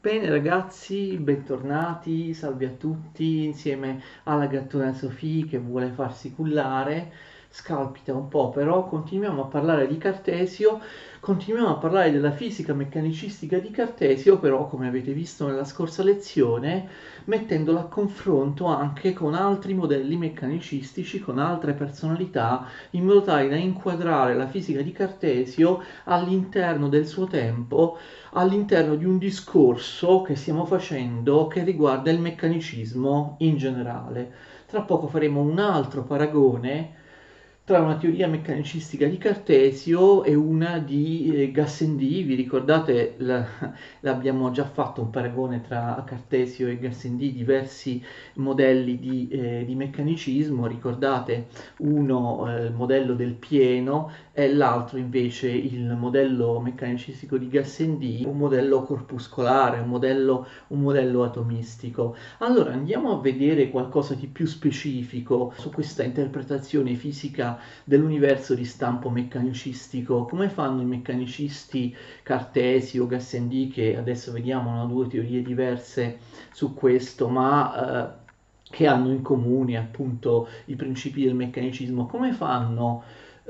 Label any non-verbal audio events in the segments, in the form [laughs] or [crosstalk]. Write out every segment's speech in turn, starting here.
Bene ragazzi, bentornati, salve a tutti, insieme alla gattona Sofì che vuole farsi cullare, scalpita un po' però, continuiamo a parlare di Cartesio, continuiamo a parlare della fisica meccanicistica di Cartesio, però come avete visto nella scorsa lezione, mettendola a confronto anche con altri modelli meccanicistici, con altre personalità, in modo tale da inquadrare la fisica di Cartesio all'interno del suo tempo, all'interno di un discorso che stiamo facendo che riguarda il meccanicismo in generale. Tra poco faremo un altro paragone tra una teoria meccanicistica di Cartesio e una di eh, Gassendi. Vi ricordate, la, [laughs] l'abbiamo già fatto un paragone tra Cartesio e Gassendi, diversi modelli di, eh, di meccanicismo. Ricordate uno eh, il modello del pieno e l'altro invece il modello meccanicistico di Gassendi, un modello corpuscolare, un modello, un modello atomistico. Allora andiamo a vedere qualcosa di più specifico su questa interpretazione fisica dell'universo di stampo meccanicistico, come fanno i meccanicisti Cartesi o Gassendi, che adesso vediamo hanno due teorie diverse su questo, ma eh, che hanno in comune appunto i principi del meccanicismo, come fanno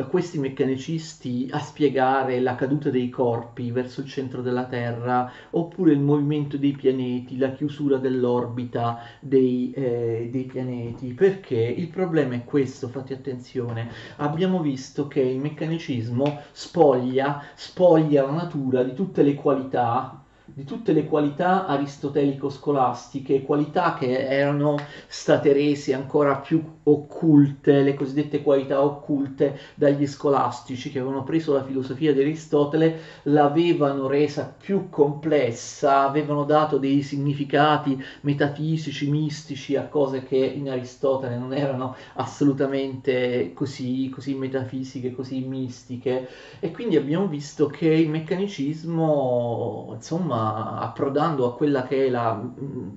questi meccanicisti a spiegare la caduta dei corpi verso il centro della Terra, oppure il movimento dei pianeti, la chiusura dell'orbita dei, eh, dei pianeti, perché? Il problema è questo, fate attenzione, abbiamo visto che il mecanicismo spoglia, spoglia la natura di tutte le qualità di tutte le qualità aristotelico-scolastiche, qualità che erano state rese ancora più occulte, le cosiddette qualità occulte dagli scolastici che avevano preso la filosofia di Aristotele, l'avevano resa più complessa, avevano dato dei significati metafisici, mistici a cose che in Aristotele non erano assolutamente così, così metafisiche, così mistiche. E quindi abbiamo visto che il meccanicismo, insomma, approdando a quella che è la,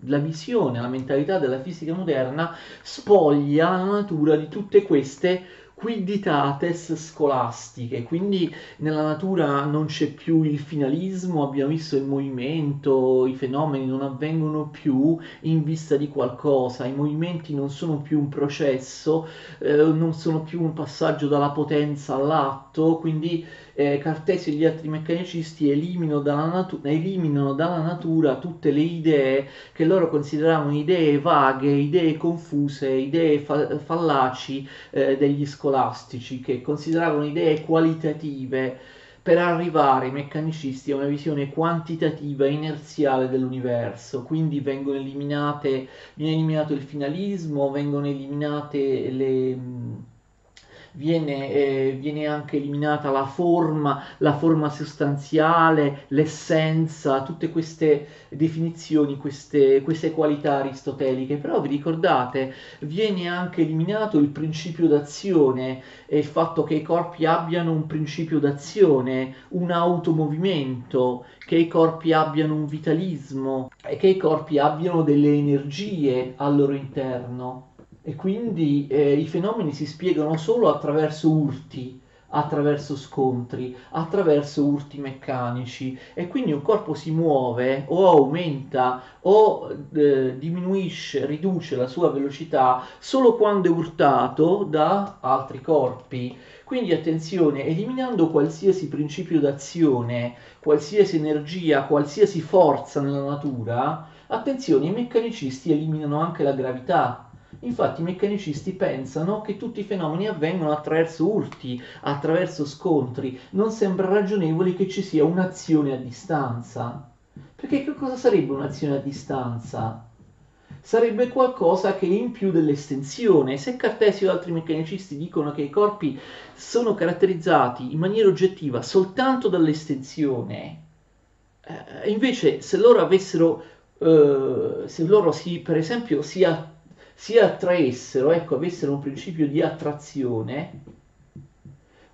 la visione, la mentalità della fisica moderna, spoglia la natura di tutte queste quiditates scolastiche, quindi nella natura non c'è più il finalismo, abbiamo visto il movimento, i fenomeni non avvengono più in vista di qualcosa, i movimenti non sono più un processo, eh, non sono più un passaggio dalla potenza all'atto, quindi eh, Cartesio e gli altri meccanicisti eliminano dalla, natu- eliminano dalla natura tutte le idee che loro consideravano idee vaghe, idee confuse, idee fa- fallaci eh, degli scolastici, che consideravano idee qualitative per arrivare i meccanicisti a una visione quantitativa inerziale dell'universo, quindi vengono eliminate, viene eliminato il finalismo, vengono eliminate le viene, eh, viene anche eliminata la forma, la forma sostanziale, l'essenza, tutte queste definizioni, queste, queste qualità aristoteliche, però vi ricordate, viene anche eliminato il principio d'azione e il fatto che i corpi abbiano un principio d'azione, un automovimento, che i corpi abbiano un vitalismo e che i corpi abbiano delle energie al loro interno e quindi eh, i fenomeni si spiegano solo attraverso urti, attraverso scontri, attraverso urti meccanici e quindi un corpo si muove o aumenta o eh, diminuisce, riduce la sua velocità solo quando è urtato da altri corpi. Quindi attenzione, eliminando qualsiasi principio d'azione, qualsiasi energia, qualsiasi forza nella natura, attenzione, i meccanicisti eliminano anche la gravità Infatti i meccanicisti pensano che tutti i fenomeni avvengono attraverso urti, attraverso scontri, non sembra ragionevole che ci sia un'azione a distanza. Perché che cosa sarebbe un'azione a distanza? Sarebbe qualcosa che è in più dell'estensione. Se Cartesio e altri meccanicisti dicono che i corpi sono caratterizzati in maniera oggettiva soltanto dall'estensione, eh, invece se loro avessero, eh, se loro si, per esempio, si si attraessero, ecco, avessero un principio di attrazione,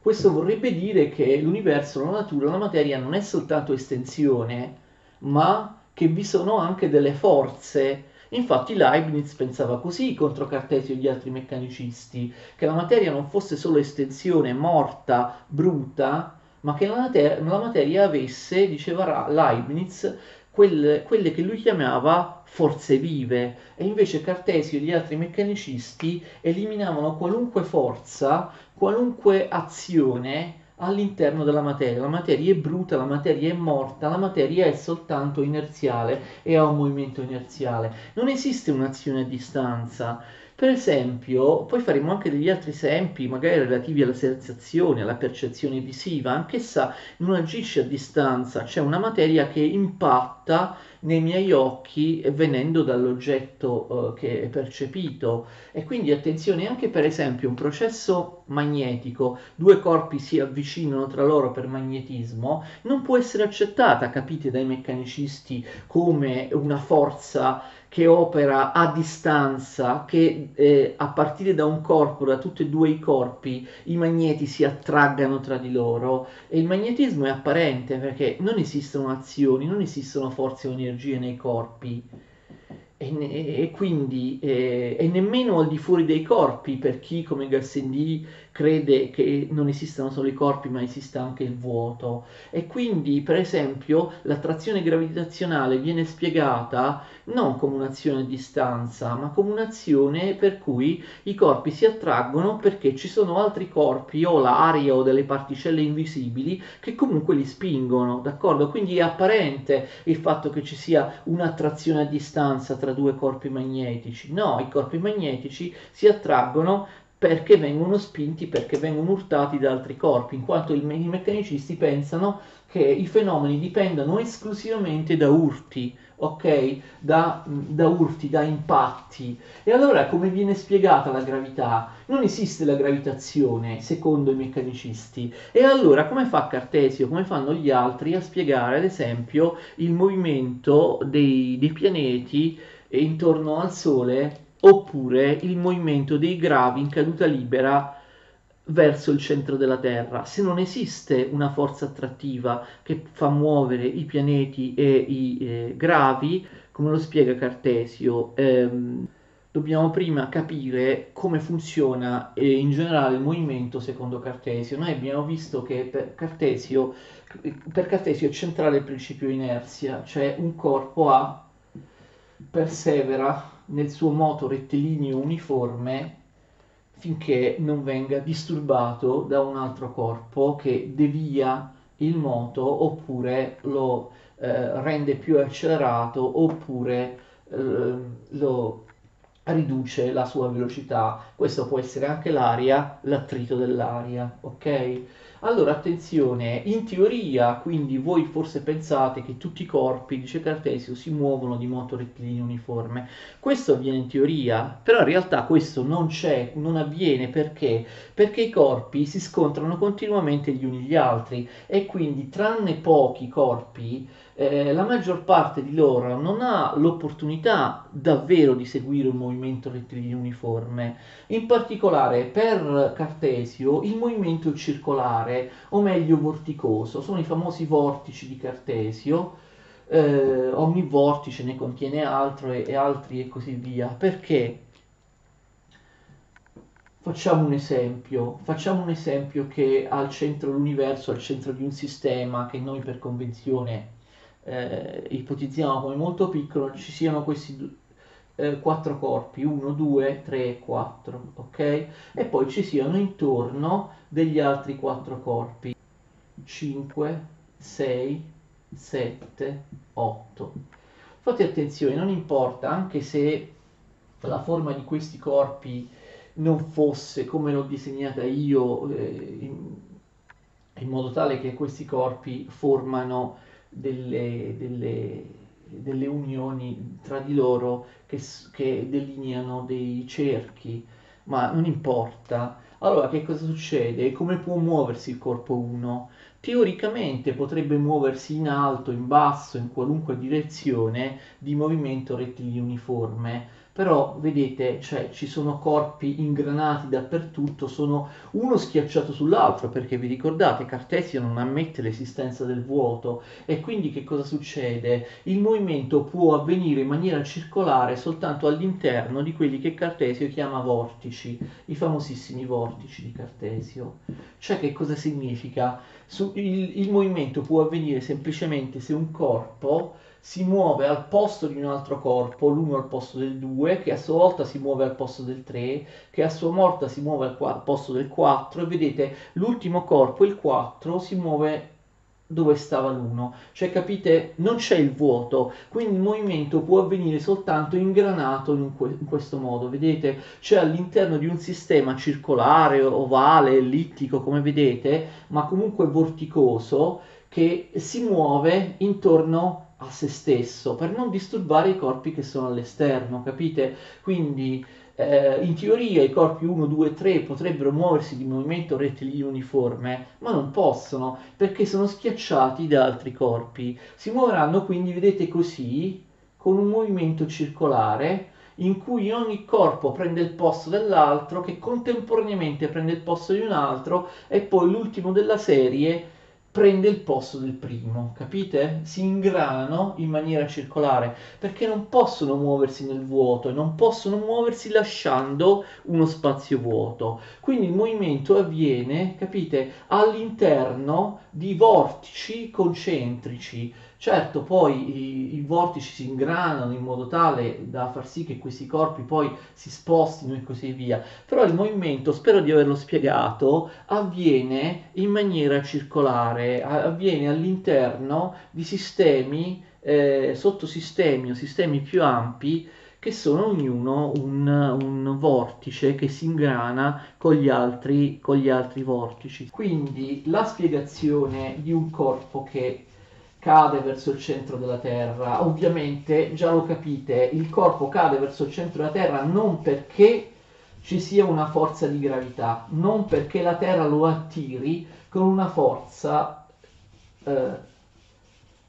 questo vorrebbe dire che l'universo, la natura, la materia non è soltanto estensione, ma che vi sono anche delle forze. Infatti Leibniz pensava così contro Cartesio e gli altri meccanicisti, che la materia non fosse solo estensione morta, bruta, ma che la, mater- la materia avesse, diceva Leibniz, quelle, quelle che lui chiamava forze vive e invece Cartesio e gli altri meccanicisti eliminavano qualunque forza, qualunque azione all'interno della materia. La materia è bruta, la materia è morta, la materia è soltanto inerziale e ha un movimento inerziale. Non esiste un'azione a distanza. Per esempio, poi faremo anche degli altri esempi, magari relativi alla sensazione, alla percezione visiva, anch'essa non agisce a distanza, c'è una materia che impatta nei miei occhi venendo dall'oggetto eh, che è percepito. E quindi attenzione anche per esempio un processo magnetico due corpi si avvicinano tra loro per magnetismo non può essere accettata capite dai meccanicisti come una forza che opera a distanza, che eh, a partire da un corpo, da tutti e due i corpi, i magneti si attraggano tra di loro. E il magnetismo è apparente perché non esistono azioni, non esistono forze o energie nei corpi. E, ne, e quindi eh, e nemmeno al di fuori dei corpi per chi come Gassendi crede che non esistano solo i corpi ma esista anche il vuoto. E quindi per esempio l'attrazione gravitazionale viene spiegata non come un'azione a distanza ma come un'azione per cui i corpi si attraggono perché ci sono altri corpi o l'aria o delle particelle invisibili che comunque li spingono d'accordo? Quindi è apparente il fatto che ci sia un'attrazione a distanza tra due corpi magnetici. No i corpi magnetici si attraggono perché vengono spinti, perché vengono urtati da altri corpi, in quanto i meccanicisti pensano che i fenomeni dipendano esclusivamente da urti, ok? Da, da, urti, da impatti. E allora come viene spiegata la gravità? Non esiste la gravitazione, secondo i meccanicisti. E allora come fa Cartesio, come fanno gli altri a spiegare, ad esempio, il movimento dei, dei pianeti intorno al Sole oppure il movimento dei gravi in caduta libera verso il centro della Terra. Se non esiste una forza attrattiva che fa muovere i pianeti e i eh, gravi, come lo spiega Cartesio, ehm, dobbiamo prima capire come funziona eh, in generale il movimento secondo Cartesio. Noi abbiamo visto che per Cartesio, per Cartesio è centrale il principio inerzia, cioè un corpo ha persevera nel suo moto rettilineo uniforme finché non venga disturbato da un altro corpo che devia il moto oppure lo eh, rende più accelerato oppure eh, lo riduce la sua velocità. Questo può essere anche l'aria, l'attrito dell'aria, ok? Allora attenzione, in teoria, quindi voi forse pensate che tutti i corpi, dice Cartesio, si muovono di moto rettilineo uniforme. Questo avviene in teoria, però in realtà questo non c'è, non avviene perché? Perché i corpi si scontrano continuamente gli uni gli altri e quindi tranne pochi corpi eh, la maggior parte di loro non ha l'opportunità davvero di seguire un movimento rettilineo uniforme. In particolare per Cartesio il movimento circolare, o meglio vorticoso, sono i famosi vortici di Cartesio. Eh, ogni vortice ne contiene altro e, e altri e così via. Perché? Facciamo un esempio, facciamo un esempio che al centro dell'universo, al centro di un sistema che noi per convenzione eh, ipotizziamo come molto piccolo, ci siano questi eh, quattro corpi, 1, 2, 3, 4, ok? E poi ci siano intorno degli altri quattro corpi, 5, 6, 7, 8. Fate attenzione, non importa, anche se la forma di questi corpi non fosse come l'ho disegnata io, eh, in, in modo tale che questi corpi formano delle, delle, delle unioni tra di loro che, che delineano dei cerchi, ma non importa. Allora, che cosa succede? Come può muoversi il corpo 1? Teoricamente potrebbe muoversi in alto, in basso, in qualunque direzione di movimento rettilineo uniforme, però vedete, cioè, ci sono corpi ingranati dappertutto, sono uno schiacciato sull'altro, perché vi ricordate, Cartesio non ammette l'esistenza del vuoto, e quindi che cosa succede? Il movimento può avvenire in maniera circolare soltanto all'interno di quelli che Cartesio chiama vortici, i famosissimi vortici di Cartesio. Cioè che cosa significa? Su, il, il movimento può avvenire semplicemente se un corpo si muove al posto di un altro corpo, l'uno al posto del 2, che a sua volta si muove al posto del 3, che a sua volta si muove al, al posto del 4 e vedete l'ultimo corpo, il 4, si muove dove stava l'1, cioè capite non c'è il vuoto, quindi il movimento può avvenire soltanto ingranato in, que- in questo modo, vedete c'è all'interno di un sistema circolare, ovale, ellittico come vedete, ma comunque vorticoso che si muove intorno a se stesso per non disturbare i corpi che sono all'esterno, capite? Quindi eh, in teoria i corpi 1, 2, 3 potrebbero muoversi di movimento rettilineo uniforme, ma non possono perché sono schiacciati da altri corpi. Si muoveranno quindi, vedete così, con un movimento circolare in cui ogni corpo prende il posto dell'altro, che contemporaneamente prende il posto di un altro e poi l'ultimo della serie prende il posto del primo, capite? Si ingranano in maniera circolare perché non possono muoversi nel vuoto non possono muoversi lasciando uno spazio vuoto. Quindi il movimento avviene, capite, all'interno di vortici concentrici Certo, poi i, i, vortici si ingranano in modo tale da far sì che questi corpi poi si spostino e così via, però il movimento, spero di averlo spiegato, avviene in maniera circolare, avviene all'interno di sistemi, eh, sottosistemi o sistemi più ampi che sono ognuno un, un, vortice che si ingrana con gli, altri, con gli altri vortici. Quindi la spiegazione di un corpo che cade verso il centro della Terra. Ovviamente, già lo capite, il corpo cade verso il centro della Terra non perché ci sia una forza di gravità, non perché la Terra lo attiri con una forza eh,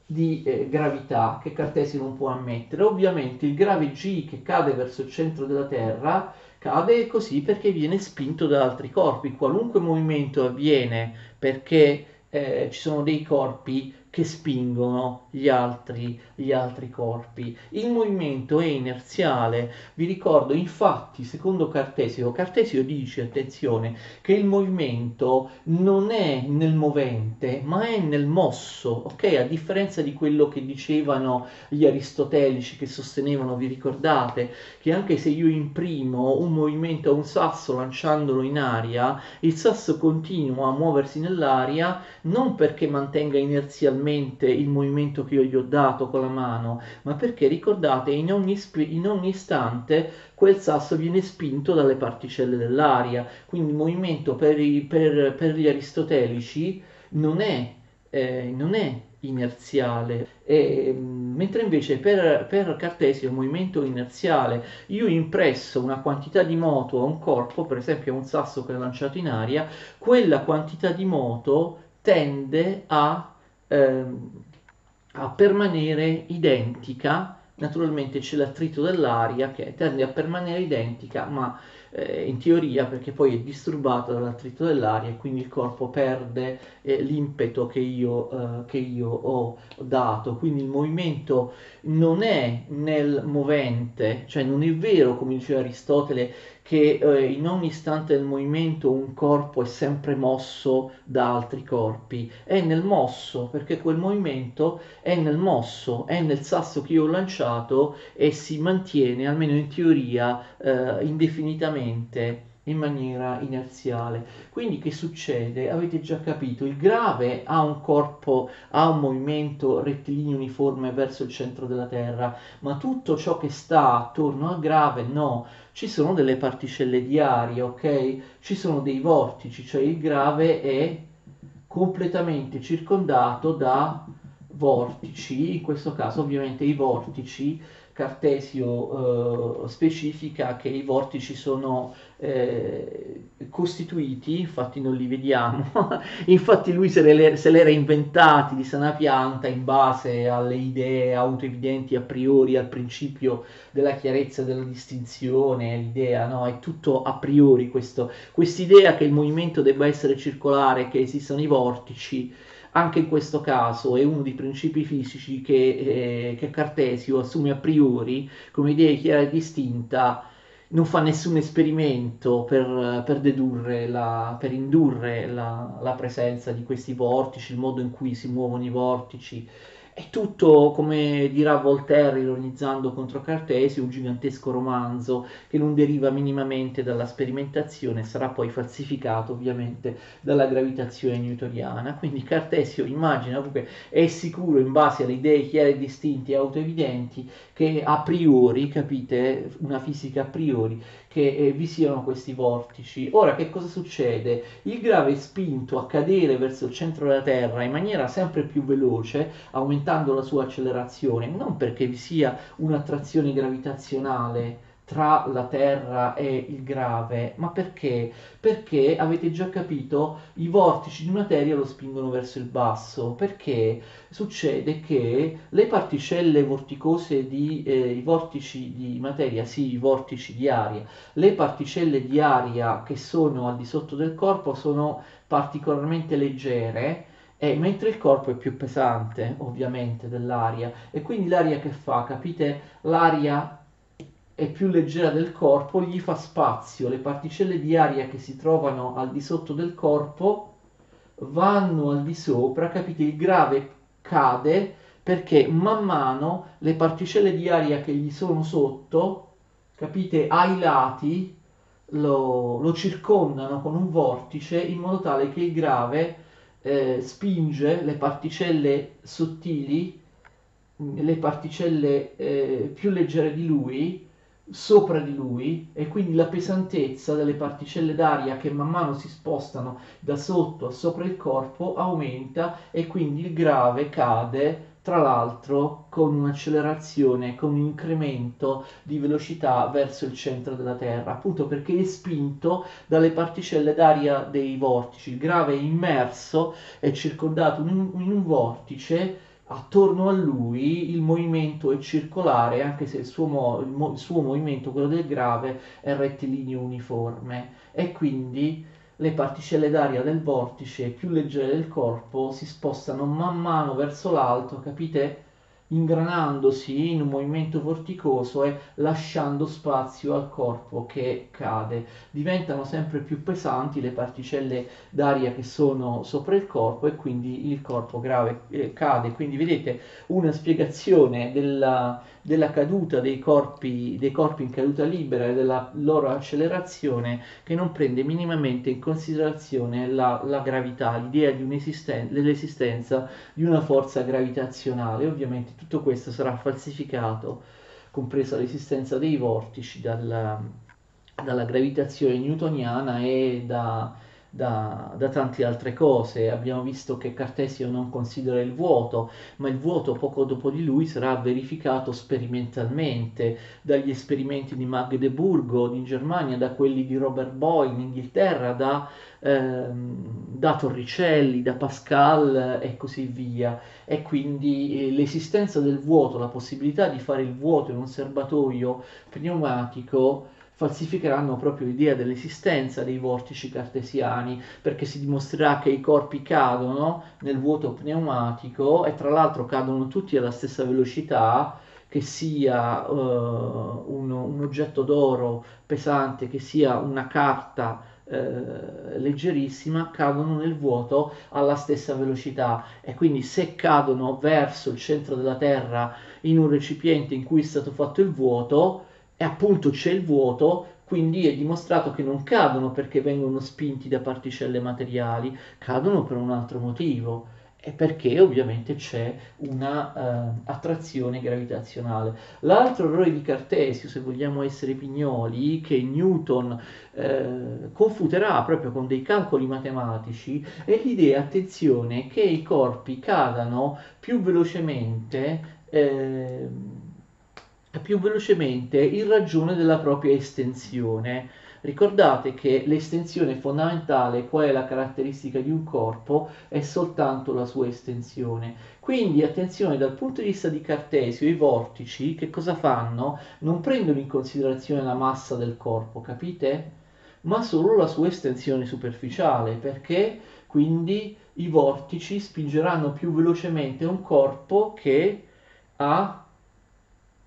di eh, gravità che Cartesio non può ammettere. Ovviamente il grave G che cade verso il centro della Terra cade così perché viene spinto da altri corpi. Qualunque movimento avviene perché eh, ci sono dei corpi che spingono gli altri, gli altri corpi. Il movimento è inerziale, vi ricordo infatti, secondo Cartesio, Cartesio dice, attenzione, che il movimento non è nel movente, ma è nel mosso, ok? A differenza di quello che dicevano gli aristotelici che sostenevano, vi ricordate, che anche se io imprimo un movimento a un sasso lanciandolo in aria, il sasso continua a muoversi nell'aria non perché mantenga inerzialmente realmente il movimento che io gli ho dato con la mano, ma perché ricordate in ogni, in ogni istante quel sasso viene spinto dalle particelle dell'aria, quindi il movimento per, i, per, per gli aristotelici non è, eh, non è inerziale, e, mentre invece per, per Cartesio il movimento inerziale, io impresso una quantità di moto a un corpo, per esempio a un sasso che è lanciato in aria, quella quantità di moto tende a ehm, a permanere identica. Naturalmente c'è l'attrito dell'aria che tende a permanere identica, ma eh, in teoria perché poi è disturbata dall'attrito dell'aria e quindi il corpo perde eh, l'impeto che io, eh, che io ho dato. Quindi il movimento non è nel movente, cioè non è vero, come diceva Aristotele, che eh, in ogni istante del movimento un corpo è sempre mosso da altri corpi, è nel mosso, perché quel movimento è nel mosso, è nel sasso che io ho lanciato e si mantiene, almeno in teoria, eh, indefinitamente in maniera inerziale. Quindi che succede? Avete già capito, il grave ha un corpo, ha un movimento rettilineo uniforme verso il centro della Terra, ma tutto ciò che sta attorno al grave no, ci sono delle particelle di aria, ok? Ci sono dei vortici, cioè il grave è completamente circondato da vortici, in questo caso ovviamente i vortici Cartesio eh, specifica che i vortici sono eh, costituiti, infatti non li vediamo, [laughs] infatti lui se, le, se l'era inventati di sana pianta in base alle idee autoevidenti a priori, al principio della chiarezza della distinzione, l'idea, no, è tutto a priori questo, quest'idea che il movimento debba essere circolare, che esistano i vortici, anche in questo caso è uno dei principi fisici che, eh, che Cartesio assume a priori come idea chiara e distinta, non fa nessun esperimento per, per dedurre, la, per indurre la, la, presenza di questi vortici, il modo in cui si muovono i vortici. È tutto, come dirà Voltaire ironizzando contro Cartesio, un gigantesco romanzo che non deriva minimamente dalla sperimentazione, sarà poi falsificato ovviamente dalla gravitazione newtoniana. Quindi Cartesio immagina comunque è sicuro in base alle idee chiare distinte e autoevidenti che a priori, capite, una fisica a priori, che eh, vi siano questi vortici. Ora che cosa succede? Il grave è spinto a cadere verso il centro della Terra in maniera sempre più veloce, aumentando la sua accelerazione, non perché vi sia un'attrazione gravitazionale tra la Terra e il grave, ma perché? Perché avete già capito, i vortici di materia lo spingono verso il basso, perché succede che le particelle vorticose di eh, i vortici di materia, sì, i vortici di aria, le particelle di aria che sono al di sotto del corpo sono particolarmente leggere e mentre il corpo è più pesante, ovviamente, dell'aria, e quindi l'aria che fa? Capite? L'aria è più leggera del corpo, gli fa spazio, le particelle di aria che si trovano al di sotto del corpo vanno al di sopra, capite? Il grave cade perché man mano le particelle di aria che gli sono sotto, capite, ai lati lo, lo circondano con un vortice in modo tale che il grave eh, spinge le particelle sottili, le particelle eh, più leggere di lui, sopra di lui e quindi la pesantezza delle particelle d'aria che man mano si spostano da sotto a sopra il corpo aumenta e quindi il grave cade tra l'altro con un'accelerazione, con un incremento di velocità verso il centro della Terra, appunto perché è spinto dalle particelle d'aria dei vortici. Il grave è immerso, è circondato in un, in un vortice attorno a lui il movimento è circolare, anche se il suo, mo- il, mo- il suo, movimento, quello del grave, è rettilineo uniforme e quindi le particelle d'aria del vortice più leggere del corpo si spostano man mano verso l'alto, capite? Ingranandosi in un movimento vorticoso e lasciando spazio al corpo che cade. Diventano sempre più pesanti le particelle d'aria che sono sopra il corpo e quindi il corpo grave eh, cade. Quindi vedete una spiegazione della, della caduta dei corpi, dei corpi in caduta libera e della loro accelerazione che non prende minimamente in considerazione la, la gravità, l'idea dell'esistenza di una forza gravitazionale. Ovviamente tutto questo sarà falsificato, compresa l'esistenza dei vortici, dalla, dalla gravitazione newtoniana e da da, da, tante altre cose. Abbiamo visto che Cartesio non considera il vuoto, ma il vuoto poco dopo di lui sarà verificato sperimentalmente dagli esperimenti di Magdeburgo in Germania, da quelli di Robert Boyle in Inghilterra, da, ehm, da Torricelli, da Pascal e così via. E quindi eh, l'esistenza del vuoto, la possibilità di fare il vuoto in un serbatoio pneumatico falsificheranno proprio l'idea dell'esistenza dei vortici cartesiani, perché si dimostrerà che i corpi cadono nel vuoto pneumatico e tra l'altro cadono tutti alla stessa velocità, che sia uh, un, un, oggetto d'oro pesante, che sia una carta uh, leggerissima, cadono nel vuoto alla stessa velocità. E quindi se cadono verso il centro della Terra in un recipiente in cui è stato fatto il vuoto, e appunto c'è il vuoto, quindi è dimostrato che non cadono perché vengono spinti da particelle materiali, cadono per un altro motivo e perché ovviamente c'è una uh, attrazione gravitazionale. L'altro errore di Cartesio, se vogliamo essere pignoli, che Newton uh, confuterà proprio con dei calcoli matematici, è l'idea, attenzione, che i corpi cadano più velocemente. Uh, più velocemente in ragione della propria estensione. Ricordate che l'estensione fondamentale, qual è la caratteristica di un corpo, è soltanto la sua estensione. Quindi attenzione, dal punto di vista di Cartesio, i vortici che cosa fanno? Non prendono in considerazione la massa del corpo, capite? Ma solo la sua estensione superficiale, perché quindi i vortici spingeranno più velocemente un corpo che ha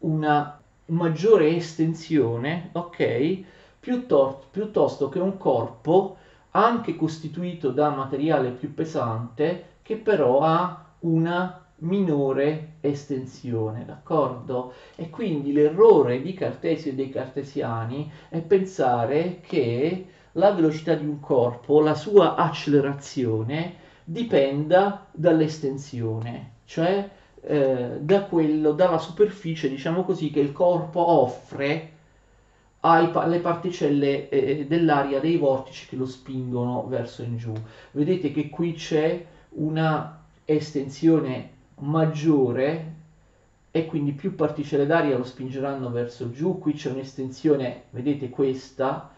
una maggiore estensione, ok, piuttosto, piuttosto che un corpo anche costituito da materiale più pesante che però ha una minore estensione, d'accordo? E quindi l'errore di Cartesio e dei cartesiani è pensare che la velocità di un corpo, la sua accelerazione, dipenda dall'estensione, cioè eh, da quello, dalla superficie, diciamo così, che il corpo offre alle particelle eh, dell'aria dei vortici che lo spingono verso in giù. Vedete che qui c'è una estensione maggiore e quindi più particelle d'aria lo spingeranno verso giù. Qui c'è un'estensione, vedete questa,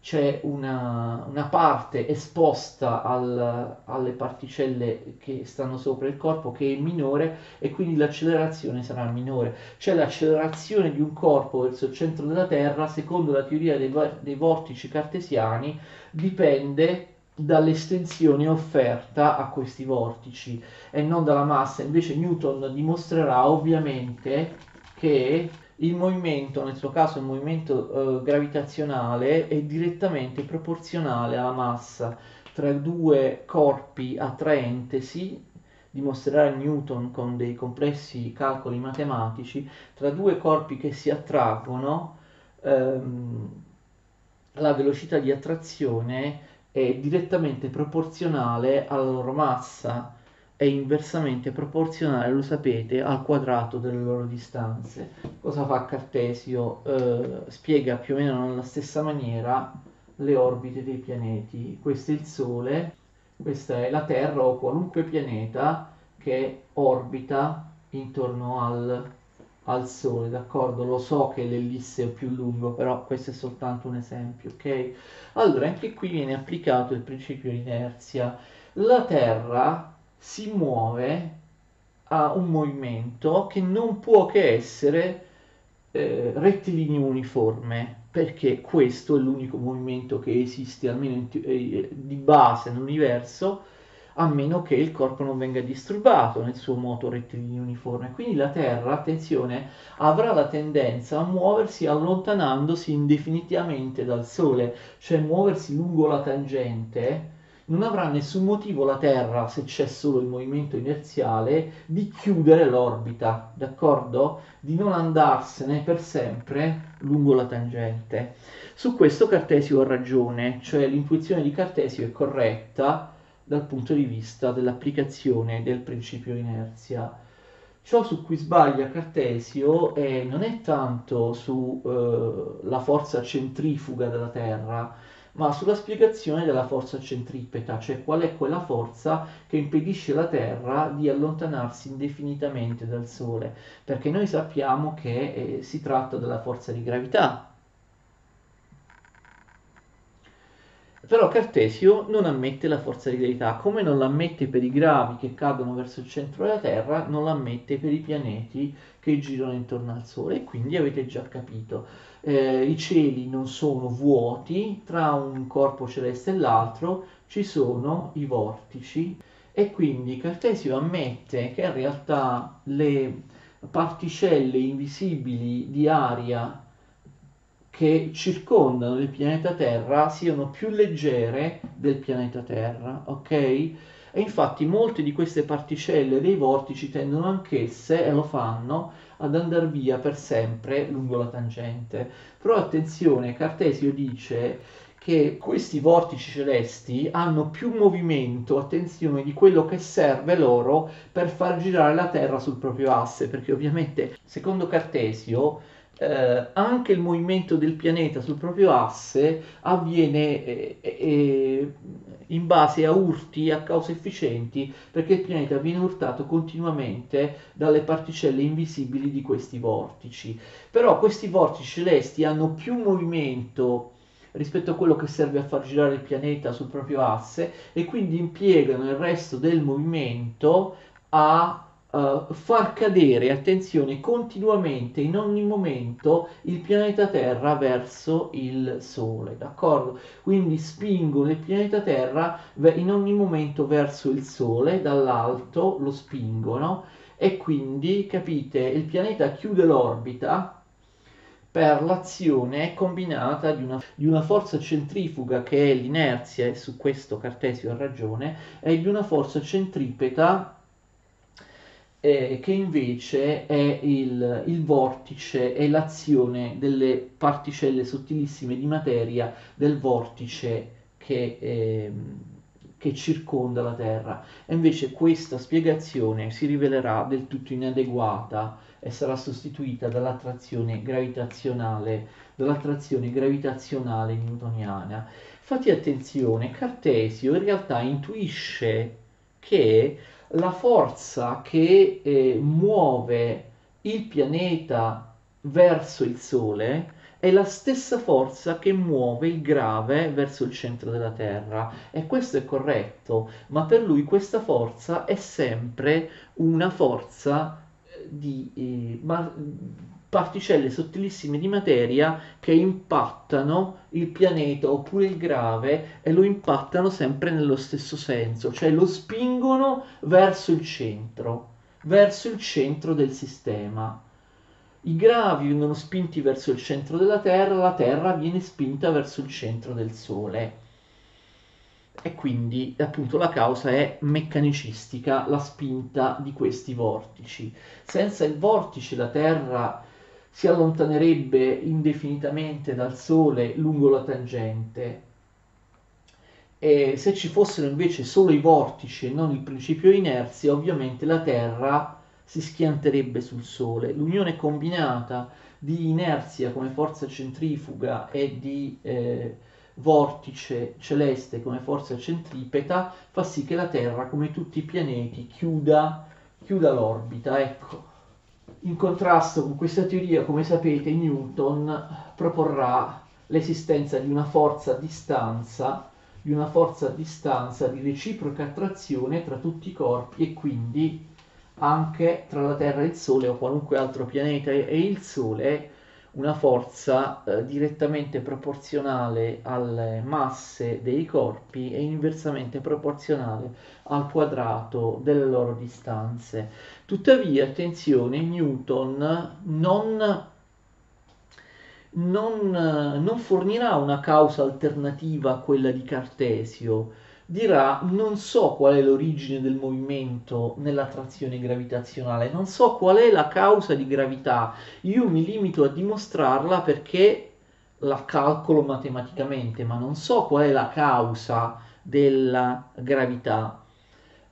c'è una, una parte esposta al, alle particelle che stanno sopra il corpo che è minore e quindi l'accelerazione sarà minore. C'è l'accelerazione di un corpo verso il centro della Terra, secondo la teoria dei, dei vortici cartesiani, dipende dall'estensione offerta a questi vortici e non dalla massa. Invece Newton dimostrerà ovviamente che il movimento, nel suo caso il movimento eh, gravitazionale, è direttamente proporzionale alla massa. Tra due corpi attraentesi, dimostrerà Newton con dei complessi calcoli matematici, tra due corpi che si attraggono, ehm, la velocità di attrazione è direttamente proporzionale alla loro massa è inversamente proporzionale, lo sapete, al quadrato delle loro distanze. Cosa fa Cartesio? Eh, spiega più o meno nella stessa maniera le orbite dei pianeti. Questo è il Sole, questa è la Terra o qualunque pianeta che orbita intorno al, al Sole, d'accordo? Lo so che l'ellisse è più lungo, però questo è soltanto un esempio, ok? Allora, anche qui viene applicato il principio di inerzia. La Terra si muove a un movimento che non può che essere eh, rettilineo uniforme, perché questo è l'unico movimento che esiste, almeno in, eh, di base nell'universo, a meno che il corpo non venga disturbato nel suo moto rettilineo uniforme. Quindi la Terra, attenzione, avrà la tendenza a muoversi allontanandosi indefinitivamente dal Sole, cioè muoversi lungo la tangente non avrà nessun motivo la Terra, se c'è solo il movimento inerziale, di chiudere l'orbita, d'accordo? Di non andarsene per sempre lungo la tangente. Su questo Cartesio ha ragione, cioè l'intuizione di Cartesio è corretta dal punto di vista dell'applicazione del principio inerzia. Ciò su cui sbaglia Cartesio è, non è tanto sulla eh, forza centrifuga della Terra, ma sulla spiegazione della forza centripeta, cioè qual è quella forza che impedisce alla Terra di allontanarsi indefinitamente dal Sole, perché noi sappiamo che eh, si tratta della forza di gravità. Però Cartesio non ammette la forza di gravità, come non l'ammette per i gravi che cadono verso il centro della Terra, non l'ammette per i pianeti che girano intorno al Sole, e quindi avete già capito. Eh, i cieli non sono vuoti, tra un corpo celeste e l'altro ci sono i vortici. E quindi Cartesio ammette che in realtà le particelle invisibili di aria che circondano il pianeta Terra siano più leggere del pianeta Terra, ok? E infatti molte di queste particelle dei vortici tendono anch'esse, e lo fanno, ad andare via per sempre lungo la tangente. Però attenzione, Cartesio dice che questi vortici celesti hanno più movimento, attenzione, di quello che serve loro per far girare la Terra sul proprio asse, perché ovviamente, secondo Cartesio, eh, anche il movimento del pianeta sul proprio asse avviene eh, eh, in base a urti, a cause efficienti, perché il pianeta viene urtato continuamente dalle particelle invisibili di questi vortici. Però questi vortici celesti hanno più movimento rispetto a quello che serve a far girare il pianeta sul proprio asse e quindi impiegano il resto del movimento a uh, far cadere, attenzione, continuamente, in ogni momento, il pianeta Terra verso il Sole, d'accordo? Quindi spingono il pianeta Terra in ogni momento verso il Sole, dall'alto lo spingono e quindi, capite, il pianeta chiude l'orbita per l'azione combinata di una, di una, forza centrifuga che è l'inerzia, e su questo Cartesio ha ragione, e di una forza centripeta eh, che invece è il, il vortice, è l'azione delle particelle sottilissime di materia del vortice che, eh, che circonda la Terra. E invece questa spiegazione si rivelerà del tutto inadeguata e sarà sostituita dall'attrazione gravitazionale, dall'attrazione gravitazionale newtoniana. Fate attenzione, Cartesio in realtà intuisce che la forza che eh, muove il pianeta verso il Sole è la stessa forza che muove il grave verso il centro della Terra. E questo è corretto, ma per lui questa forza è sempre una forza eh, di eh, ma, particelle sottilissime di materia che impattano il pianeta oppure il grave e lo impattano sempre nello stesso senso, cioè lo spingono verso il centro, verso il centro del sistema. I gravi vengono spinti verso il centro della Terra, la Terra viene spinta verso il centro del Sole. E quindi appunto la causa è meccanicistica, la spinta di questi vortici. Senza il vortice la Terra si allontanerebbe indefinitamente dal Sole lungo la tangente. E se ci fossero invece solo i vortici e non il principio inerzia, ovviamente la Terra si schianterebbe sul Sole. L'unione combinata di inerzia come forza centrifuga e di eh, vortice celeste come forza centripeta fa sì che la Terra, come tutti i pianeti, chiuda, chiuda l'orbita. Ecco. In contrasto con questa teoria, come sapete, Newton proporrà l'esistenza di una forza a distanza, di una forza a distanza di reciproca attrazione tra tutti i corpi e quindi anche tra la Terra e il Sole o qualunque altro pianeta e il Sole una forza eh, direttamente proporzionale alle masse dei corpi e inversamente proporzionale al quadrato delle loro distanze. Tuttavia, attenzione, Newton non, non, non fornirà una causa alternativa a quella di Cartesio, dirà non so qual è l'origine del movimento nell'attrazione gravitazionale, non so qual è la causa di gravità, io mi limito a dimostrarla perché la calcolo matematicamente, ma non so qual è la causa della gravità.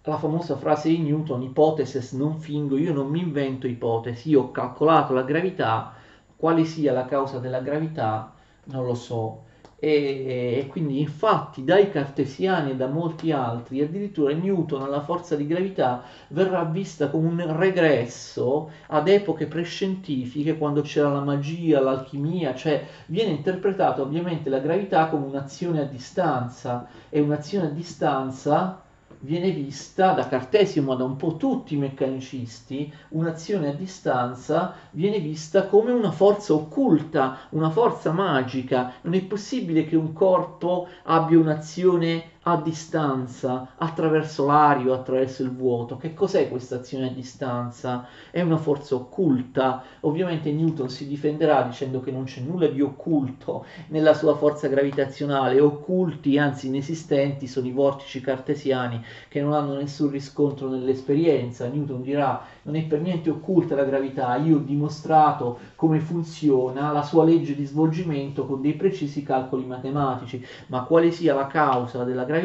La famosa frase di Newton, ipotesis non fingo, io non mi invento ipotesi, io ho calcolato la gravità, quale sia la causa della gravità non lo so e, e, quindi infatti dai cartesiani e da molti altri addirittura Newton la forza di gravità verrà vista come un regresso ad epoche prescientifiche quando c'era la magia, l'alchimia, cioè viene interpretata ovviamente la gravità come un'azione a distanza. E un'azione a distanza viene vista da Cartesio, ma da un po' tutti i meccanicisti, un'azione a distanza viene vista come una forza occulta, una forza magica. Non è possibile che un corpo abbia un'azione a distanza, attraverso l'aria o attraverso il vuoto. Che cos'è questa azione a distanza? È una forza occulta. Ovviamente Newton si difenderà dicendo che non c'è nulla di occulto nella sua forza gravitazionale. Occulti, anzi inesistenti, sono i vortici cartesiani che non hanno nessun riscontro nell'esperienza. Newton dirà non è per niente occulta la gravità, io ho dimostrato come funziona la sua legge di svolgimento con dei precisi calcoli matematici, ma quale sia la causa della gravità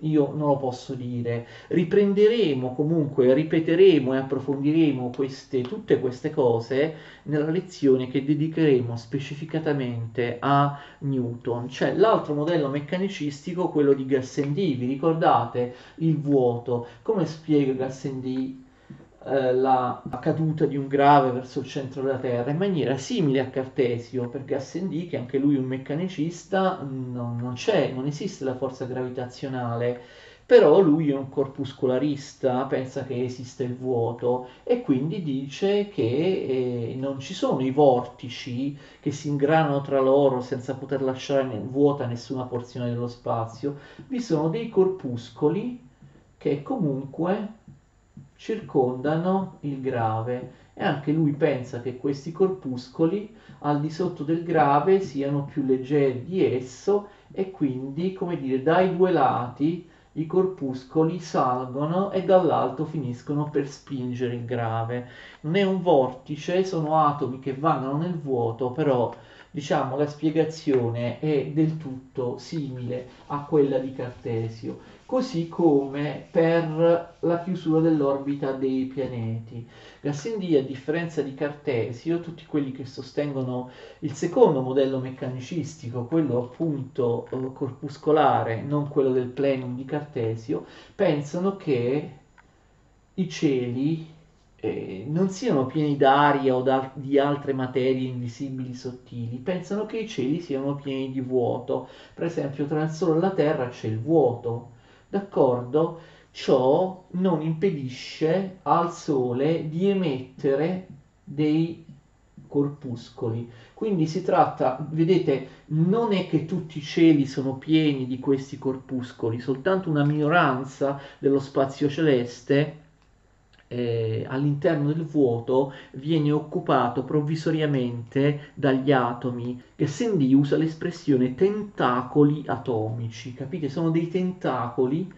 io non lo posso dire. Riprenderemo comunque, ripeteremo e approfondiremo queste, tutte queste cose nella lezione che dedicheremo specificatamente a Newton. C'è l'altro modello meccanicistico, quello di Gassendi, vi ricordate il vuoto? Come spiega Gassendi eh, la caduta di un grave verso il centro della Terra in maniera simile a Cartesio, perché Gassendi, che anche lui è un meccanicista, non, non c'è, non esiste la forza gravitazionale, però lui è un corpuscolarista, pensa che esiste il vuoto e quindi dice che eh, non ci sono i vortici che si ingranano tra loro senza poter lasciare vuota nessuna porzione dello spazio, vi sono dei corpuscoli che comunque circondano il grave e anche lui pensa che questi corpuscoli al di sotto del grave siano più leggeri di esso e quindi, come dire, dai due lati i corpuscoli salgono e dall'alto finiscono per spingere il grave. Non è un vortice, sono atomi che vanno nel vuoto, però diciamo la spiegazione è del tutto simile a quella di Cartesio così come per la chiusura dell'orbita dei pianeti. Gassendi, a differenza di Cartesio, tutti quelli che sostengono il secondo modello meccanicistico, quello appunto eh, corpuscolare, non quello del plenum di Cartesio, pensano che i cieli eh, non siano pieni d'aria o da, di altre materie invisibili sottili, pensano che i cieli siano pieni di vuoto. Per esempio, tra il Sole e la Terra c'è il vuoto, d'accordo? Ciò non impedisce al Sole di emettere dei corpuscoli. Quindi si tratta, vedete, non è che tutti i cieli sono pieni di questi corpuscoli, soltanto una minoranza dello spazio celeste eh, all'interno del vuoto viene occupato provvisoriamente dagli atomi. Gassendi usa l'espressione tentacoli atomici, capite? Sono dei tentacoli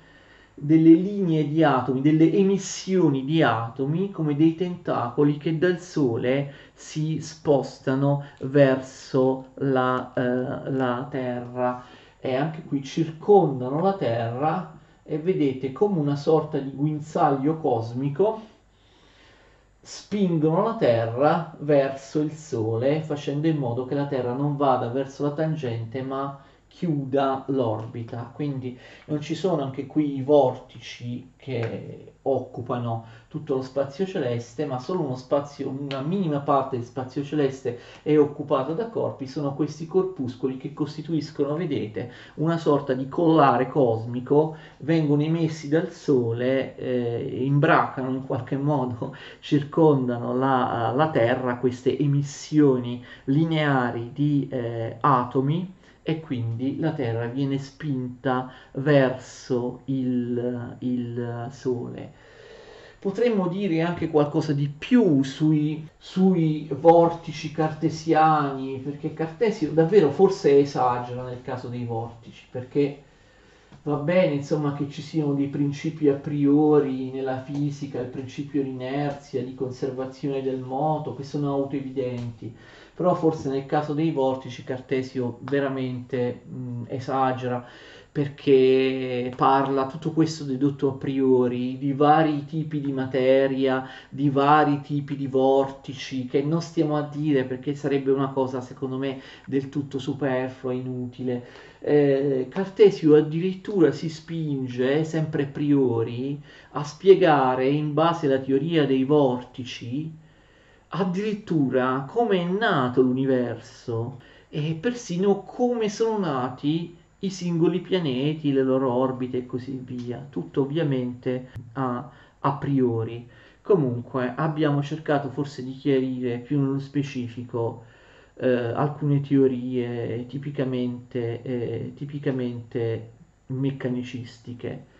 delle linee di atomi, delle emissioni di atomi come dei tentacoli che dal Sole si spostano verso la, eh, la Terra e anche qui circondano la Terra e vedete come una sorta di guinzaglio cosmico spingono la Terra verso il Sole facendo in modo che la Terra non vada verso la tangente ma chiuda l'orbita, quindi non ci sono anche qui i vortici che occupano tutto lo spazio celeste, ma solo uno spazio, una minima parte del spazio celeste è occupata da corpi, sono questi corpuscoli che costituiscono, vedete, una sorta di collare cosmico, vengono emessi dal Sole, eh, imbracano in qualche modo, [laughs] circondano la, la Terra, queste emissioni lineari di eh, atomi, e quindi la Terra viene spinta verso il, il Sole. Potremmo dire anche qualcosa di più sui, sui vortici cartesiani, perché Cartesio davvero forse esagera nel caso dei vortici, perché va bene insomma che ci siano dei principi a priori nella fisica, il principio di inerzia, di conservazione del moto, che sono autoevidenti, però forse nel caso dei vortici Cartesio veramente mh, esagera perché parla tutto questo dedotto a priori di vari tipi di materia, di vari tipi di vortici che non stiamo a dire perché sarebbe una cosa secondo me del tutto superflua, inutile. Eh, Cartesio addirittura si spinge sempre a priori a spiegare in base alla teoria dei vortici addirittura come è nato l'universo e persino come sono nati i singoli pianeti, le loro orbite e così via. Tutto ovviamente a, a priori. Comunque abbiamo cercato forse di chiarire più nello specifico eh, alcune teorie tipicamente, eh, tipicamente meccanicistiche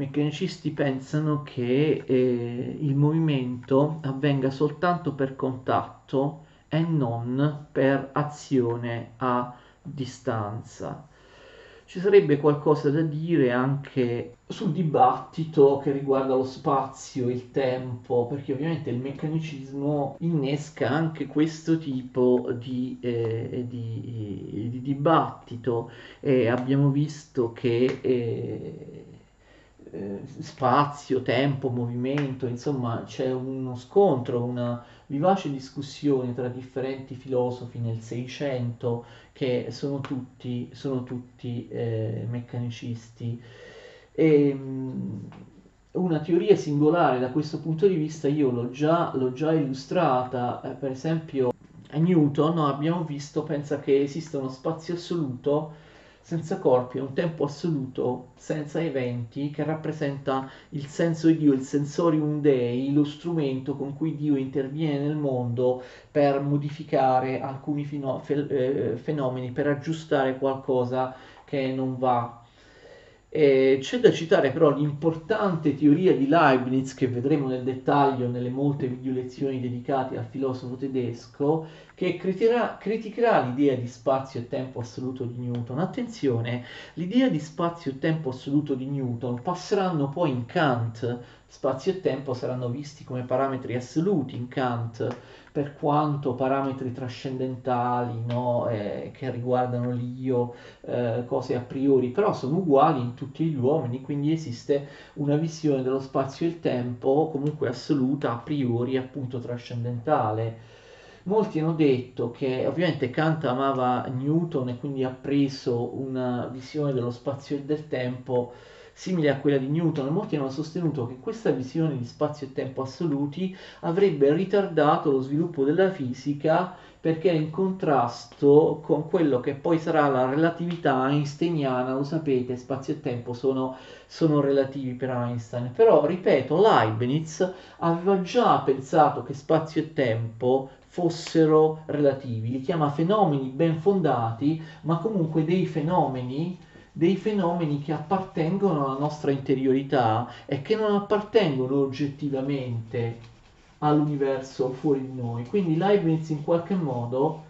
meccanicisti pensano che eh, il movimento avvenga soltanto per contatto e non per azione a distanza. Ci sarebbe qualcosa da dire anche sul dibattito che riguarda lo spazio, il tempo, perché ovviamente il meccanicismo innesca anche questo tipo di, eh, di, di dibattito e abbiamo visto che eh, eh, spazio, tempo, movimento, insomma c'è uno scontro, una vivace discussione tra differenti filosofi nel Seicento che sono tutti, sono tutti eh, meccanicisti. E, mh, una teoria singolare da questo punto di vista io l'ho già, l'ho già illustrata, eh, per esempio a Newton no, abbiamo visto, pensa che esista uno spazio assoluto senza corpi è un tempo assoluto, senza eventi, che rappresenta il senso di Dio, il sensorium Dei, lo strumento con cui Dio interviene nel mondo per modificare alcuni eh, fenomeni, per aggiustare qualcosa che non va. E c'è da citare però l'importante teoria di Leibniz, che vedremo nel dettaglio nelle molte video lezioni dedicate al filosofo tedesco, che criticherà, criticherà l'idea di spazio e tempo assoluto di Newton. Attenzione, l'idea di spazio e tempo assoluto di Newton passeranno poi in Kant, spazio e tempo saranno visti come parametri assoluti in Kant, per quanto parametri trascendentali no, eh, che riguardano l'io, eh, cose a priori, però sono uguali in tutti gli uomini, quindi esiste una visione dello spazio e il tempo comunque assoluta, a priori, appunto trascendentale. Molti hanno detto che ovviamente Kant amava Newton e quindi ha preso una visione dello spazio e del tempo simile a quella di Newton, molti hanno sostenuto che questa visione di spazio e tempo assoluti avrebbe ritardato lo sviluppo della fisica perché è in contrasto con quello che poi sarà la relatività einsteiniana, lo sapete, spazio e tempo sono, sono relativi per Einstein, però ripeto, Leibniz aveva già pensato che spazio e tempo fossero relativi, li chiama fenomeni ben fondati, ma comunque dei fenomeni dei fenomeni che appartengono alla nostra interiorità e che non appartengono oggettivamente all'universo fuori di noi. Quindi Leibniz in qualche modo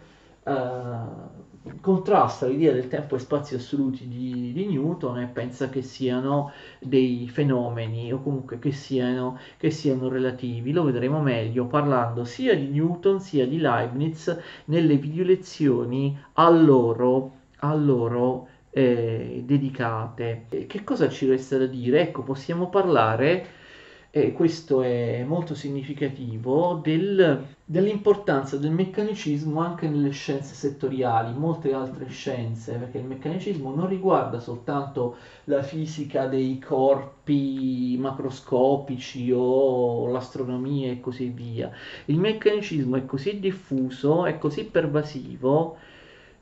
eh, contrasta l'idea del tempo e spazio assoluti di, di, Newton e pensa che siano dei fenomeni o comunque che siano, che siano relativi. Lo vedremo meglio parlando sia di Newton sia di Leibniz nelle video lezioni a loro, a loro eh, dedicate. Che cosa ci resta da dire? Ecco, possiamo parlare, e questo è molto significativo, del, dell'importanza del meccanicismo anche nelle scienze settoriali, molte altre scienze, perché il meccanicismo non riguarda soltanto la fisica dei corpi macroscopici o l'astronomia e così via. Il meccanicismo è così diffuso, è così pervasivo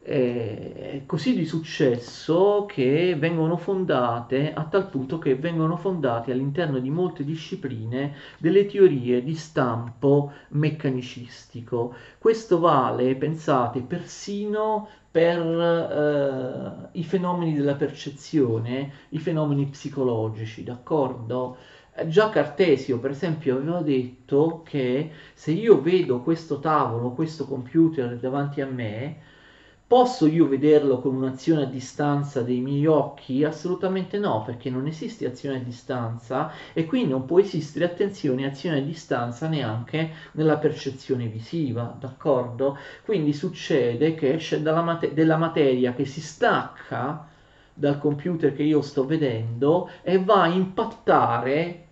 è così di successo che vengono fondate a tal punto che vengono fondate all'interno di molte discipline delle teorie di stampo meccanicistico. Questo vale, pensate, persino per eh, i fenomeni della percezione, i fenomeni psicologici, d'accordo? Già Cartesio, per esempio, aveva detto che se io vedo questo tavolo, questo computer davanti a me, Posso io vederlo con un'azione a distanza dei miei occhi? Assolutamente no, perché non esiste azione a distanza e quindi non può esistere, attenzione, azione a distanza neanche nella percezione visiva, d'accordo? Quindi succede che esce mate- della materia che si stacca dal computer che io sto vedendo e va a impattare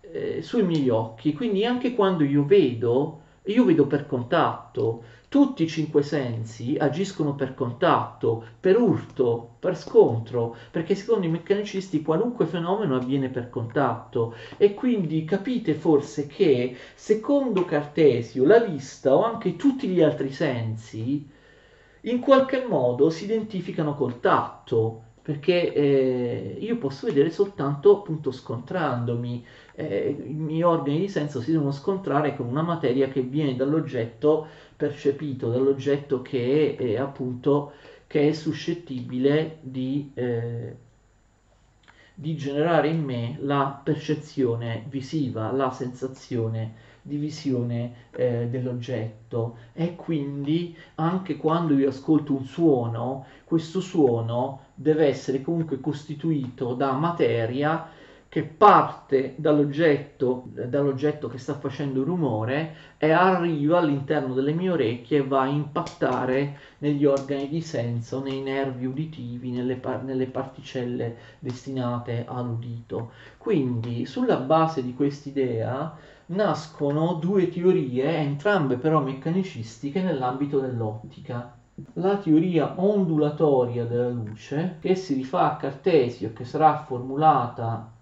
eh, sui miei occhi. Quindi anche quando io vedo, io vedo per contatto tutti i cinque sensi agiscono per contatto, per urto, per scontro, perché secondo i meccanicisti qualunque fenomeno avviene per contatto. E quindi capite forse che secondo Cartesio la vista o anche tutti gli altri sensi in qualche modo si identificano col tatto, perché eh, io posso vedere soltanto appunto scontrandomi, eh, i miei organi di senso si devono scontrare con una materia che viene dall'oggetto percepito dall'oggetto che è, è appunto che è suscettibile di, eh, di generare in me la percezione visiva, la sensazione di visione eh, dell'oggetto. E quindi anche quando io ascolto un suono, questo suono deve essere comunque costituito da materia che parte dall'oggetto, dall'oggetto che sta facendo rumore e arriva all'interno delle mie orecchie e va a impattare negli organi di senso, nei nervi uditivi, nelle, par- nelle particelle destinate all'udito. Quindi sulla base di quest'idea nascono due teorie, entrambe però meccanicistiche nell'ambito dell'ottica. La teoria ondulatoria della luce, che si rifà a Cartesio e che sarà formulata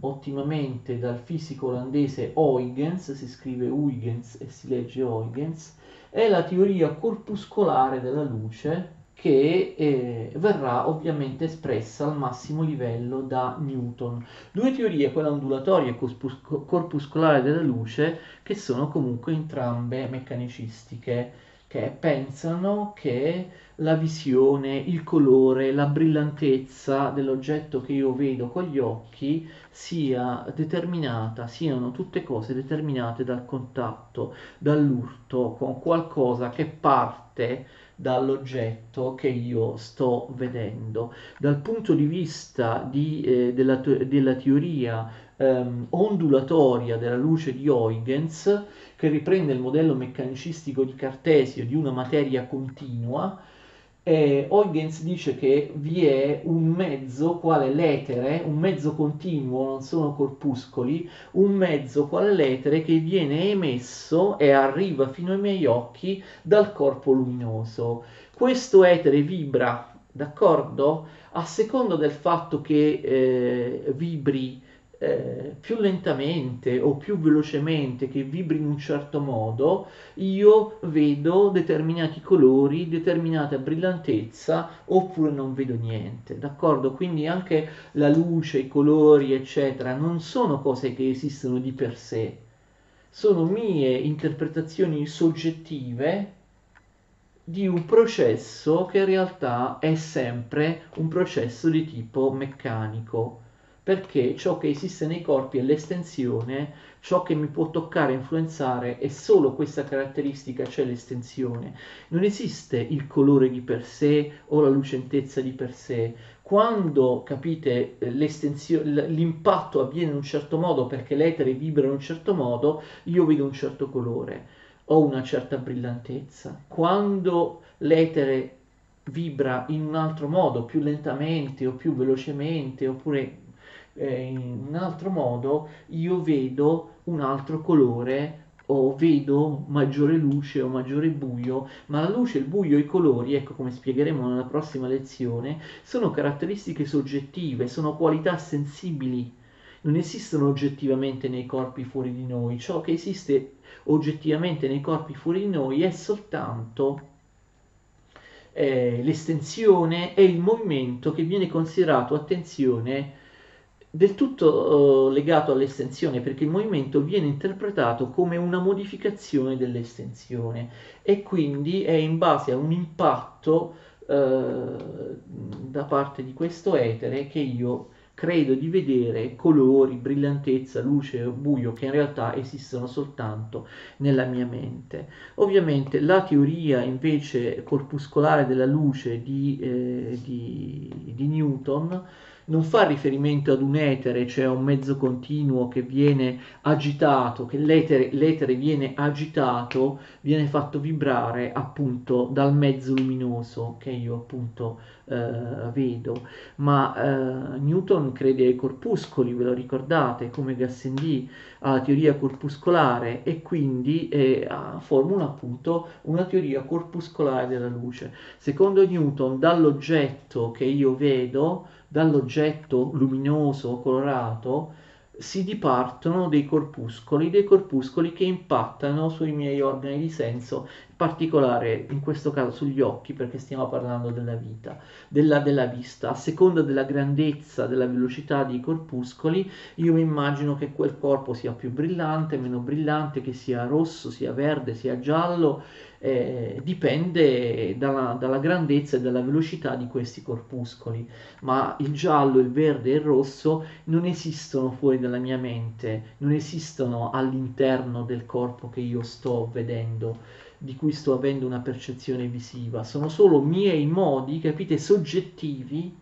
ottimamente dal fisico olandese Huygens, si scrive Huygens e si legge Huygens, è la teoria corpuscolare della luce che eh, verrà ovviamente espressa al massimo livello da Newton. Due teorie, quella ondulatoria e corpuscolare della luce, che sono comunque entrambe meccanicistiche che pensano che la visione, il colore, la brillantezza dell'oggetto che io vedo con gli occhi sia determinata, siano tutte cose determinate dal contatto, dall'urto con qualcosa che parte dall'oggetto che io sto vedendo. Dal punto di vista di, eh, della, della, teoria ehm, ondulatoria della luce di Huygens, che riprende il modello meccanicistico di Cartesio di una materia continua, eh, Huygens dice che vi è un mezzo quale l'etere, un mezzo continuo, non sono corpuscoli, un mezzo quale l'etere che viene emesso e arriva fino ai miei occhi dal corpo luminoso. Questo etere vibra, d'accordo? A seconda del fatto che eh, vibri eh, più lentamente o più velocemente, che vibri in un certo modo, io vedo determinati colori, determinata brillantezza oppure non vedo niente, d'accordo? Quindi anche la luce, i colori, eccetera, non sono cose che esistono di per sé, sono mie interpretazioni soggettive di un processo che in realtà è sempre un processo di tipo meccanico perché ciò che esiste nei corpi è l'estensione, ciò che mi può toccare influenzare è solo questa caratteristica, cioè l'estensione. Non esiste il colore di per sé o la lucentezza di per sé. Quando, capite, l'impatto avviene in un certo modo perché l'etere vibra in un certo modo, io vedo un certo colore, ho una certa brillantezza. Quando l'etere vibra in un altro modo, più lentamente o più velocemente, oppure eh, in un altro modo io vedo un altro colore o vedo maggiore luce o maggiore buio, ma la luce, il buio i colori, ecco come spiegheremo nella prossima lezione, sono caratteristiche soggettive, sono qualità sensibili, non esistono oggettivamente nei corpi fuori di noi, ciò che esiste oggettivamente nei corpi fuori di noi è soltanto eh, l'estensione e il movimento che viene considerato, attenzione, del tutto uh, legato all'estensione perché il movimento viene interpretato come una modificazione dell'estensione e quindi è in base a un impatto uh, da parte di questo etere che io credo di vedere colori, brillantezza, luce o buio che in realtà esistono soltanto nella mia mente. Ovviamente la teoria invece corpuscolare della luce di, eh, di, di Newton non fa riferimento ad un etere, cioè a un mezzo continuo che viene agitato, che l'etere, l'etere viene agitato, viene fatto vibrare appunto dal mezzo luminoso che io appunto eh, vedo. Ma eh, Newton crede ai corpuscoli, ve lo ricordate, come Gassendi alla teoria corpuscolare e quindi eh, formula appunto una teoria corpuscolare della luce. Secondo Newton, dall'oggetto che io vedo, dall'oggetto luminoso, colorato, si dipartono dei corpuscoli, dei corpuscoli che impattano sui miei organi di senso, in particolare in questo caso sugli occhi, perché stiamo parlando della vita, della, della vista. A seconda della grandezza, della velocità dei corpuscoli, io mi immagino che quel corpo sia più brillante, meno brillante, che sia rosso, sia verde, sia giallo, eh, dipende dalla, dalla, grandezza e dalla velocità di questi corpuscoli, ma il giallo, il verde e il rosso non esistono fuori dalla mia mente, non esistono all'interno del corpo che io sto vedendo, di cui sto avendo una percezione visiva, sono solo miei modi, capite, soggettivi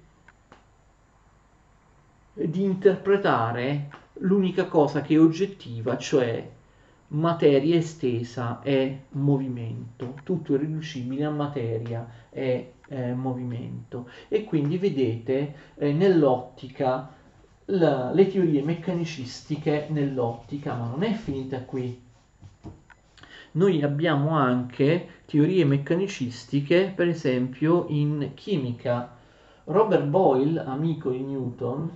di interpretare l'unica cosa che è oggettiva, cioè materia estesa è movimento, tutto è riducibile a materia e eh, movimento e quindi vedete eh, nell'ottica la, le teorie meccanicistiche nell'ottica, ma non è finita qui. Noi abbiamo anche teorie meccanicistiche, per esempio in chimica. Robert Boyle, amico di Newton,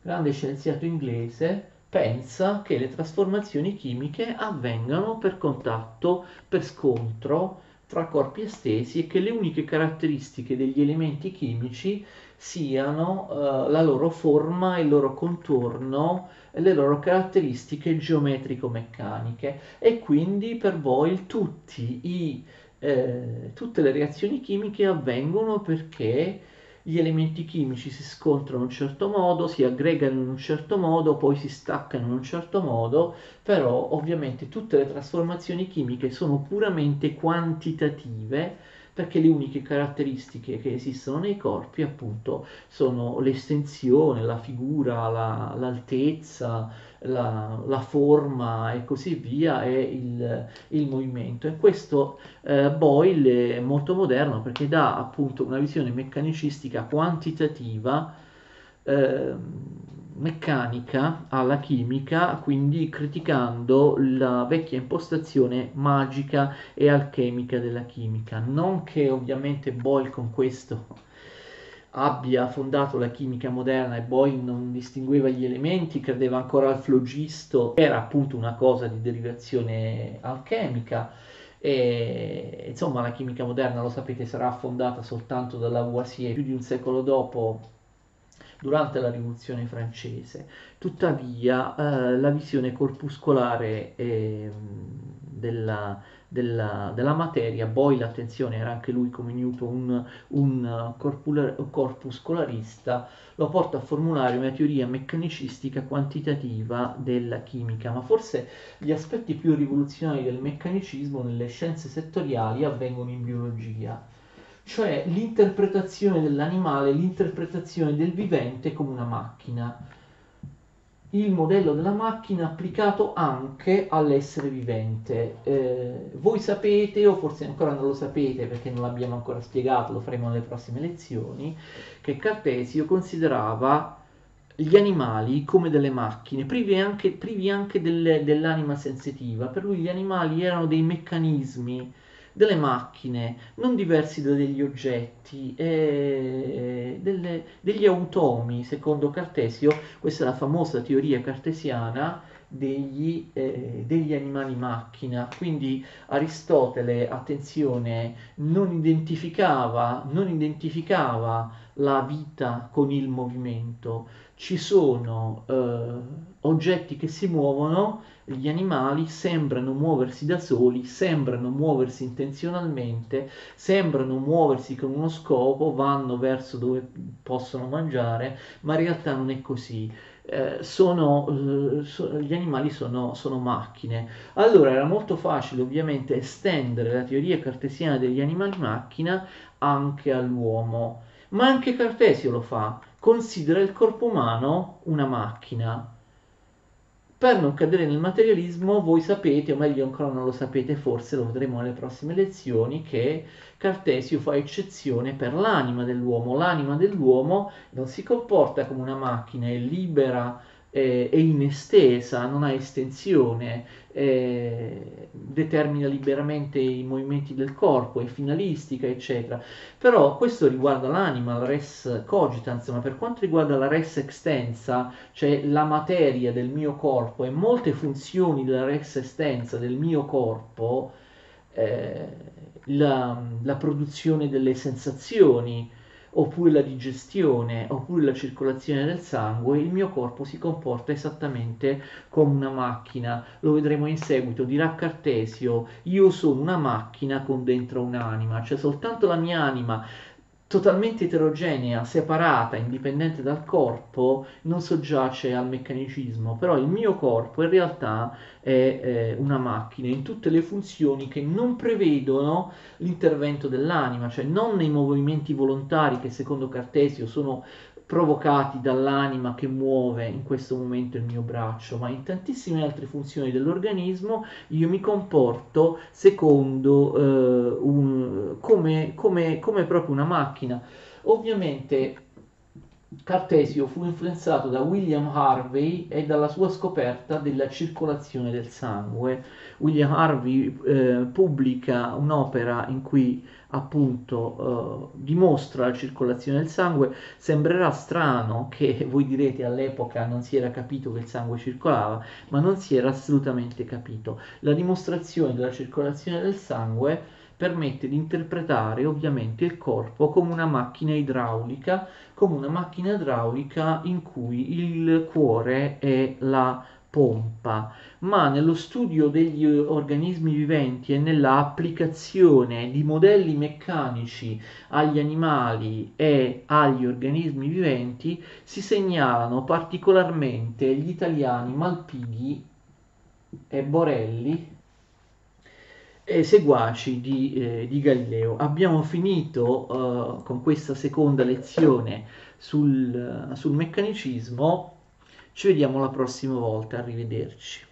grande scienziato inglese, pensa che le trasformazioni chimiche avvengano per contatto, per scontro tra corpi estesi e che le uniche caratteristiche degli elementi chimici siano uh, la loro forma, il loro contorno le loro caratteristiche geometrico-meccaniche. E quindi per voi tutti i, eh, tutte le reazioni chimiche avvengono perché gli elementi chimici si scontrano in un certo modo, si aggregano in un certo modo, poi si staccano in un certo modo, però ovviamente tutte le trasformazioni chimiche sono puramente quantitative perché le uniche caratteristiche che esistono nei corpi appunto sono l'estensione, la figura, la, l'altezza, la, la, forma e così via e il, il movimento. E questo eh, Boyle è molto moderno perché dà appunto una visione meccanicistica quantitativa. Eh, meccanica alla chimica, quindi criticando la vecchia impostazione magica e alchemica della chimica. Non che ovviamente Boyle con questo abbia fondato la chimica moderna e Boyle non distingueva gli elementi, credeva ancora al flogisto, era appunto una cosa di derivazione alchemica. E, insomma, la chimica moderna, lo sapete, sarà fondata soltanto dalla Lavoisier più di un secolo dopo durante la rivoluzione francese. Tuttavia eh, la visione corpuscolare eh, della, della, della, materia, Boyle, attenzione, era anche lui come Newton un, un corpuscolarista, lo porta a formulare una teoria meccanicistica quantitativa della chimica, ma forse gli aspetti più rivoluzionari del meccanicismo nelle scienze settoriali avvengono in biologia cioè l'interpretazione dell'animale, l'interpretazione del vivente come una macchina, il modello della macchina applicato anche all'essere vivente. Eh, voi sapete, o forse ancora non lo sapete perché non l'abbiamo ancora spiegato, lo faremo nelle prossime lezioni, che Cartesio considerava gli animali come delle macchine, privi anche, privi anche delle, dell'anima sensitiva. Per lui gli animali erano dei meccanismi delle macchine, non diversi da degli oggetti, eh, delle, degli automi, secondo Cartesio, questa è la famosa teoria cartesiana degli, eh, degli animali macchina. Quindi Aristotele, attenzione, non identificava, non identificava la vita con il movimento. Ci sono eh, oggetti che si muovono gli animali sembrano muoversi da soli, sembrano muoversi intenzionalmente, sembrano muoversi con uno scopo, vanno verso dove possono mangiare, ma in realtà non è così. Eh, sono, eh, gli animali sono, sono, macchine. Allora era molto facile ovviamente estendere la teoria cartesiana degli animali macchina anche all'uomo, ma anche Cartesio lo fa, considera il corpo umano una macchina per non cadere nel materialismo, voi sapete, o meglio ancora non lo sapete, forse lo vedremo nelle prossime lezioni, che Cartesio fa eccezione per l'anima dell'uomo. L'anima dell'uomo non si comporta come una macchina, è libera eh, è inestesa, non ha estensione, eh, determina liberamente i movimenti del corpo, è finalistica, eccetera. Però questo riguarda l'anima, la res cogitans, ma per quanto riguarda la res extensa, cioè la materia del mio corpo e molte funzioni della res extensa del mio corpo, eh, la, la produzione delle sensazioni, oppure la digestione, oppure la circolazione del sangue, il mio corpo si comporta esattamente come una macchina. Lo vedremo in seguito, dirà Cartesio, io sono una macchina con dentro un'anima, cioè soltanto la mia anima totalmente eterogenea, separata, indipendente dal corpo, non soggiace al meccanicismo, però il mio corpo in realtà è eh, una macchina in tutte le funzioni che non prevedono l'intervento dell'anima, cioè non nei movimenti volontari che secondo Cartesio sono provocati dall'anima che muove in questo momento il mio braccio, ma in tantissime altre funzioni dell'organismo io mi comporto secondo eh, un, come, come, come proprio una macchina. Ovviamente Cartesio fu influenzato da William Harvey e dalla sua scoperta della circolazione del sangue. William Harvey eh, pubblica un'opera in cui appunto eh, dimostra la circolazione del sangue. Sembrerà strano che voi direte all'epoca non si era capito che il sangue circolava, ma non si era assolutamente capito. La dimostrazione della circolazione del sangue permette di interpretare ovviamente il corpo come una macchina idraulica, come una macchina idraulica in cui il cuore è la pompa, ma nello studio degli organismi viventi e nella applicazione di modelli meccanici agli animali e agli organismi viventi si segnalano particolarmente gli italiani Malpighi e Borelli e seguaci di, eh, di Galileo. Abbiamo finito uh, con questa seconda lezione sul, sul meccanicismo, ci vediamo la prossima volta, arrivederci.